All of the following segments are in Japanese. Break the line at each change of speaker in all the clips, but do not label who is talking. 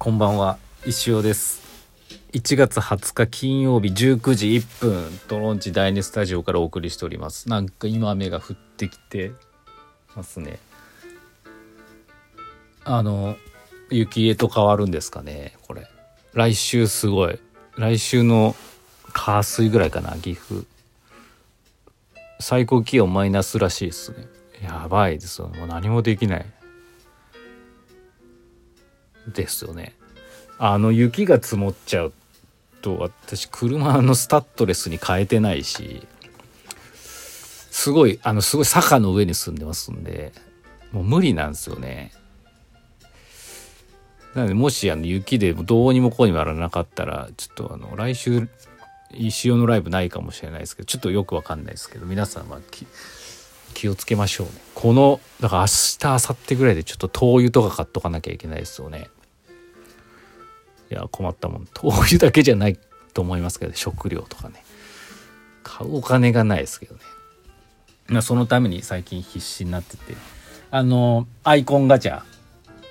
こんばんは。石尾です。1月20日金曜日19時1分トロンチ第2スタジオからお送りしております。なんか今雨が降ってきてますね。あの雪へと変わるんですかねこれ。来週すごい。来週の火水ぐらいかな岐阜。最高気温マイナスらしいですね。やばいですよ。もう何もできない。ですよね。あの雪が積もっちゃうと私車のスタッドレスに変えてないしすごいあのすごい坂の上に住んでますんでもう無理なんですよね。なのでもしあの雪でどうにもこうにもならなかったらちょっとあの来週石尾のライブないかもしれないですけどちょっとよくわかんないですけど皆さんは気をつけましょうね。このだから明日明後日ぐらいでちょっと灯油とか買っとかなきゃいけないですよね。いや困ったもん。灯油だけじゃないと思いますけど食料とかね。買うお金がないですけどね。まそのために最近必死になってて。あのアイコンガチャ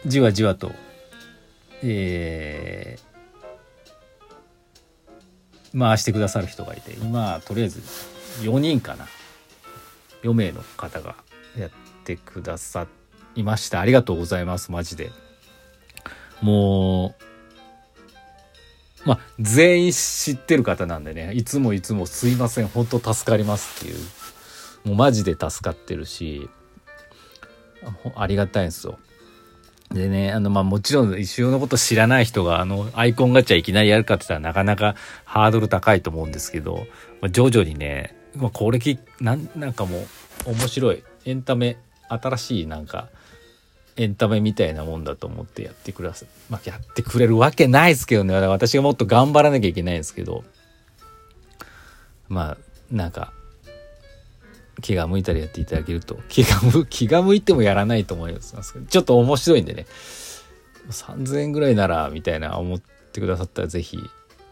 じわじわとえー、回してくださる人がいて今とりあえず4人かな。4名の方がやってくださいました。ありがとうございますマジで。もうまあ全員知ってる方なんでねいつもいつもすいません本当助かりますっていうもうマジで助かってるしありがたいんですよでね、あの、まあ、もちろん、石尾のこと知らない人が、あの、アイコンガチャいきなりやるかって言ったらなかなかハードル高いと思うんですけど、まあ、徐々にね、まあ、これき、なん、なんかもう、面白い。エンタメ、新しいなんか、エンタメみたいなもんだと思ってやってくださ。まあ、やってくれるわけないですけどね。私がもっと頑張らなきゃいけないんですけど、まあ、なんか、気が向いたらやっていただけると気が向 気が向いてもやらないと思いますちょっと面白いんでね3000円ぐらいならみたいな思ってくださったら是非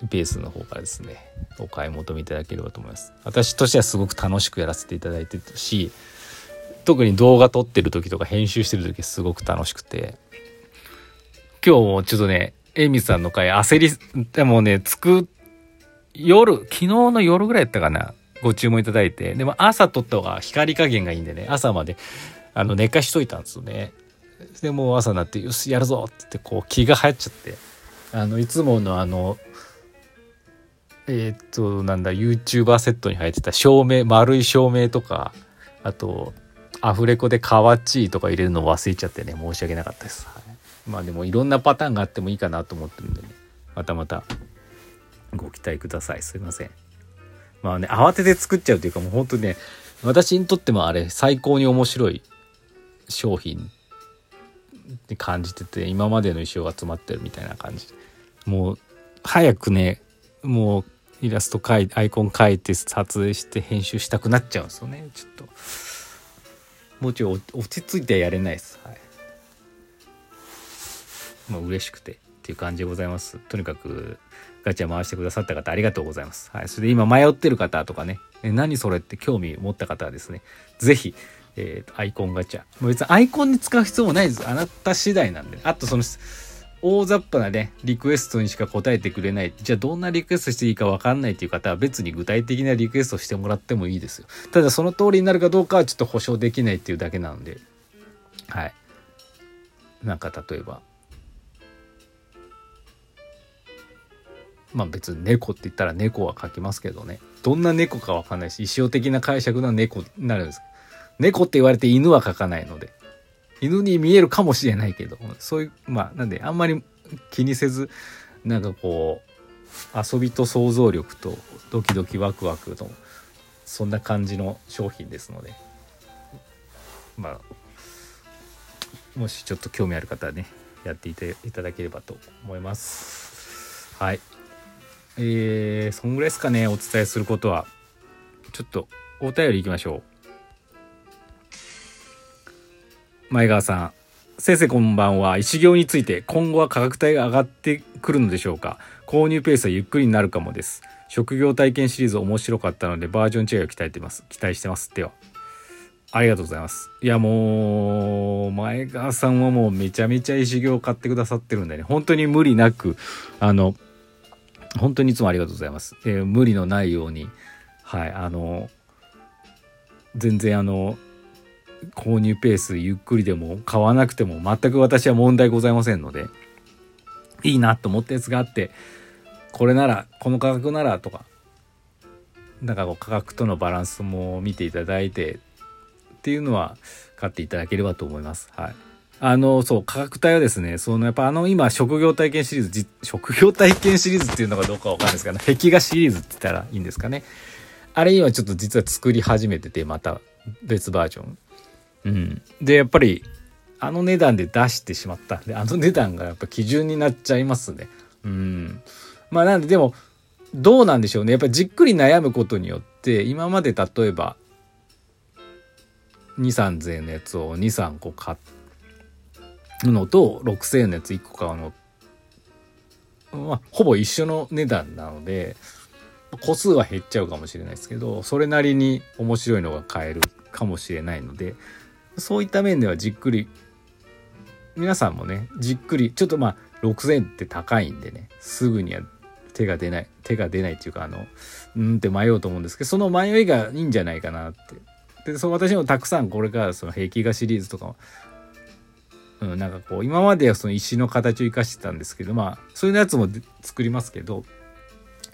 ベースの方からですねお買い求めいただければと思います私としてはすごく楽しくやらせていただいてるし特に動画撮ってる時とか編集してる時すごく楽しくて。今日もちょっとねエミさんの回焦りでもねつく夜昨日の夜ぐらいやったかな。ご注文いただいて、でも朝撮った方が光加減がいいんでね、朝まであの寝かしといたんですよね。でもう朝になって、よし、やるぞって言って、こう気が入っちゃって、あの、いつものあの、え、っと、なんだ、YouTuber セットに入ってた照明、丸い照明とか、あと、アフレコでカワッチーとか入れるの忘れちゃってね、申し訳なかったです。はい、まあでもいろんなパターンがあってもいいかなと思ってるんでね、またまたご期待ください。すいません。まあね、慌てて作っちゃうというかもう本当にね、私にとってもあれ最高に面白い商品って感じてて、今までの衣装が詰まってるみたいな感じ。もう、早くね、もうイラスト描いて、アイコン描いて撮影して編集したくなっちゃうんですよね、ちょっと。もうちょい落ち着いてやれないです。はい。まあ嬉しくてっていう感じでございます。とにかくガチャ回してくださった方ありがとうございます。はい。それで今迷ってる方とかね、え何それって興味持った方はですね、是非えー、アイコンガチャ。もう別にアイコンに使う必要もないです。あなた次第なんで。あとその、大雑把なね、リクエストにしか答えてくれない。じゃあどんなリクエストしていいかわかんないっていう方は別に具体的なリクエストしてもらってもいいですよ。ただその通りになるかどうかはちょっと保証できないっていうだけなので。はい。なんか例えば、まあ別に猫って言ったら猫は描きますけどね。どんな猫かわかんないし、意匠的な解釈の猫になるんです。猫って言われて犬は描かないので。犬に見えるかもしれないけど、そういう、まあなんであんまり気にせず、なんかこう、遊びと想像力とドキドキワクワクの、そんな感じの商品ですので、まあ、もしちょっと興味ある方はね、やっていただければと思います。はい。えー、そんぐらいですかね、お伝えすることは。ちょっと、お便りいきましょう。前川さん。先生こんばんは。石行について今後は価格帯が上がってくるのでしょうか？購入ペースはゆっくりになるかもです。職業体験シリーズ面白かったのでバージョン違いを期待してます。期待してます。では。ありがとうございます。いやもう、前川さんはもうめちゃめちゃ石行を買ってくださってるんでね、本当に無理なく、あの、本当にいつもありがとうございます。えー無理のないように、はい、あの、全然あの、購入ペースゆっくりでも買わなくても全く私は問題ございませんので、いいなと思ったやつがあって、これなら、この価格ならとか、なんかこう価格とのバランスも見ていただいてっていうのは買っていただければと思います。はい。あの、そう、価格帯はですね、そのやっぱあの今、職業体験シリーズ、職業体験シリーズっていうのがどうかわかんないですけど、壁画シリーズって言ったらいいんですかね。あれ今ちょっと実は作り始めてて、また別バージョン。うん。で、やっぱり、あの値段で出してしまったんで、あの値段がやっぱ基準になっちゃいますね。うん。まあなんで、でも、どうなんでしょうね。やっぱりじっくり悩むことによって、今まで例えば、2、3000円のやつを2、3個買うのと、6000円のやつ1個買うの、まあ、ほぼ一緒の値段なので、個数は減っちゃうかもしれないですけど、それなりに面白いのが買えるかもしれないので、そういった面ではじっくり、皆さんもね、じっくり、ちょっとまあ、6000って高いんでね、すぐには手が出ない、手が出ないっていうか、あの、うんって迷うと思うんですけど、その迷いがいいんじゃないかなって。で、そう私もたくさんこれからその壁画シリーズとかうん、なんかこう、今まではその石の形を生かしてたんですけど、まあ、そういうやつも作りますけど、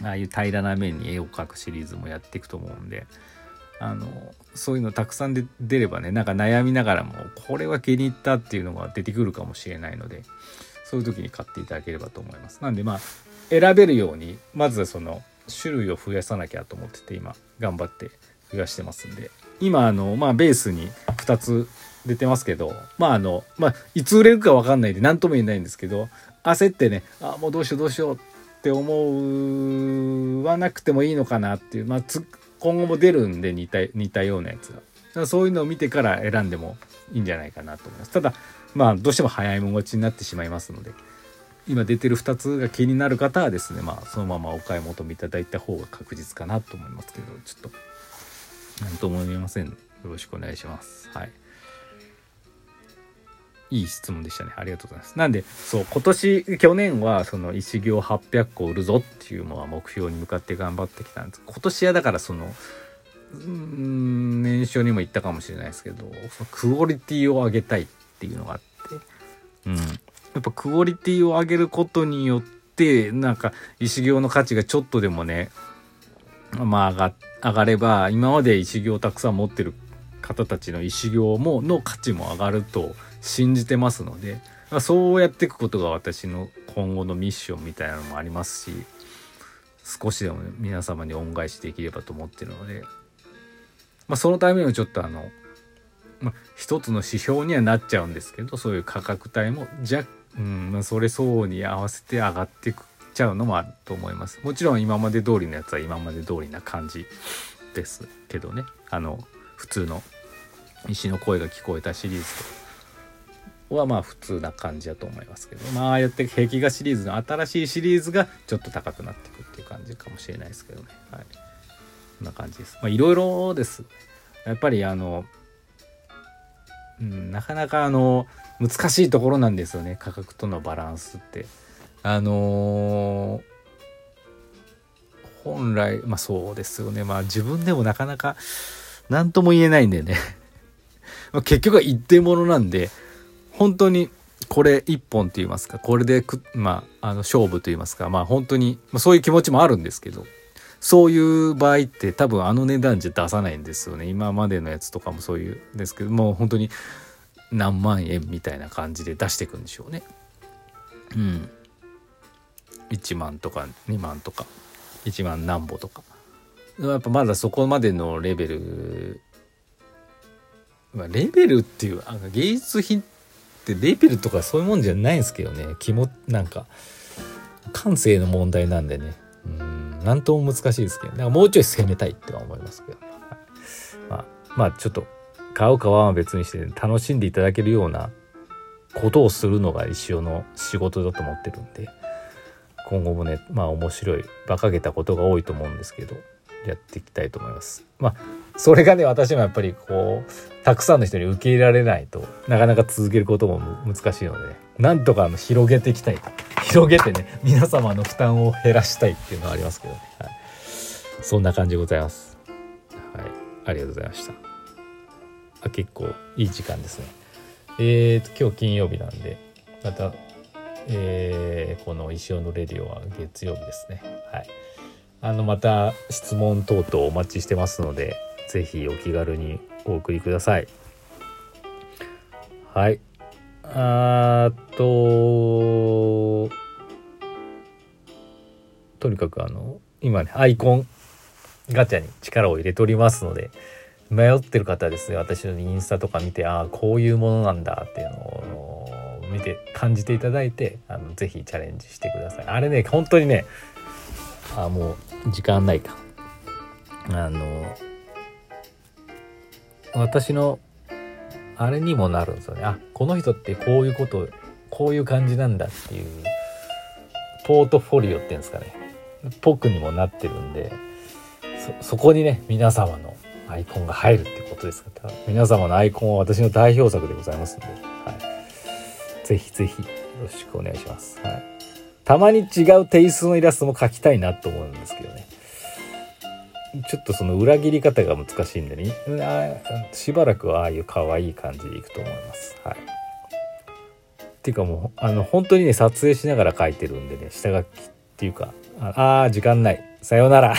ああいう平らな面に絵を描くシリーズもやっていくと思うんで、あの、そういうのたくさんで出ればね、なんか悩みながらも、これは気に入ったっていうのが出てくるかもしれないので、そういう時に買っていただければと思います。なんでまあ、選べるように、まずその、種類を増やさなきゃと思ってて、今、頑張って増やしてますんで、今、あの、まあ、ベースに2つ出てますけど、まあ、あの、まあ、いつ売れるかわかんないで、何とも言えないんですけど、焦ってね、あ、もうどうしようどうしようって思わなくてもいいのかなっていう、まあ、今後も出るんで似た似たようなやつが。だからそういうのを見てから選んでもいいんじゃないかなと思います。ただ、まあ、どうしても早いもん勝ちになってしまいますので、今出てる2つが気になる方はですね、まあ、そのままお買い求めいただいた方が確実かなと思いますけど、ちょっと、なんとも言えません。よろしくお願いします。はい。いい質問でしたね。ありがとうございます。なんで、そう、今年、去年は、その、石行800個売るぞっていうのは目標に向かって頑張ってきたんです。今年はだから、その、うん、年初にも言ったかもしれないですけど、クオリティを上げたいっていうのがあって、うん。やっぱクオリティを上げることによって、なんか、石行の価値がちょっとでもね、まあ上が、れば、今まで石行をたくさん持ってる方たちの石行も、の価値も上がると信じてますので、まあ、そうやっていくことが私の今後のミッションみたいなのもありますし、少しでも皆様に恩返しできればと思ってるので、まあ、そのためにもちょっとあの、まあ、一つの指標にはなっちゃうんですけど、そういう価格帯も若うん、まあ、それ相応に合わせて上がっていくちゃうのもあると思います。もちろん今まで通りのやつは今まで通りな感じですけどね。あの、普通の石の声が聞こえたシリーズとはまあ普通な感じだと思いますけど、まあああやって壁画シリーズの新しいシリーズがちょっと高くなっていくっていう感じかもしれないですけどね。はい。こんな感じです。まあいろいろです。やっぱりあの、うん、なかなかあの、難しいところなんですよね。価格とのバランスって。あのー本来、まあそうですよね。まあ自分でもなかなか何とも言えないんでね。まあ結局は一定ものなんで、本当にこれ一本と言いますか、これで、まあ、あの勝負と言いますか、まあ本当に、まあ、そういう気持ちもあるんですけど、そういう場合って多分あの値段じゃ出さないんですよね。今までのやつとかもそういうですけど、もう本当に何万円みたいな感じで出していくんでしょうね。うん。1万とか2万とか1万何歩とかやっぱまだそこまでのレベル、まあ、レベルっていうあの芸術品ってレベルとかそういうもんじゃないんですけどね。気もなんか感性の問題なんでね。うん何とも難しいですけど、ね、もうちょい攻めたいっては思いますけどね、はい。まあまあちょっと買う買わんは別にして楽しんでいただけるようなことをするのが一生の仕事だと思ってるんで今後もねまあ面白い馬鹿げたことが多いと思うんですけどやっていきたいと思います。まあそれがね私もやっぱりこうたくさんの人に受け入れられないとなかなか続けることも難しいので、なんとかあの広げていきたい広げてね皆様の負担を減らしたいっていうのはありますけどね、はい、そんな感じでございます。はい。ありがとうございました。あ結構いい時間ですね。えーと今日金曜日なんでまたえー、この石尾のレディオは月曜日ですね。はい。あのまた質問等々お待ちしてますので是非お気軽にお送りください。はい。あととにかくあの今ねアイコンガチャに力を入れておりますので迷ってる方はですね私のインスタとか見てああこういうものなんだっていうのを見て感じていただいてあのぜひチャレンジしてください。あれね本当にねあもう時間ないか。あの私のあれにもなるんですよね。あこの人ってこういうことこういう感じなんだっていうポートフォリオっていうんですかね。ぽくにもなってるんでそこにね皆様のアイコンが入るってことですか。ら皆様のアイコンは私の代表作でございますので、はい、ぜひぜひよろしくお願いします。はい。たまに違うテイストのイラストも描きたいなと思うんですけどね。ちょっとその裏切り方が難しいんでね。しばらくはああいう可愛い感じでいくと思います。はい。っていうかもうあの本当にね撮影しながら描いてるんでね下書きっていうかああ時間ない。さようなら。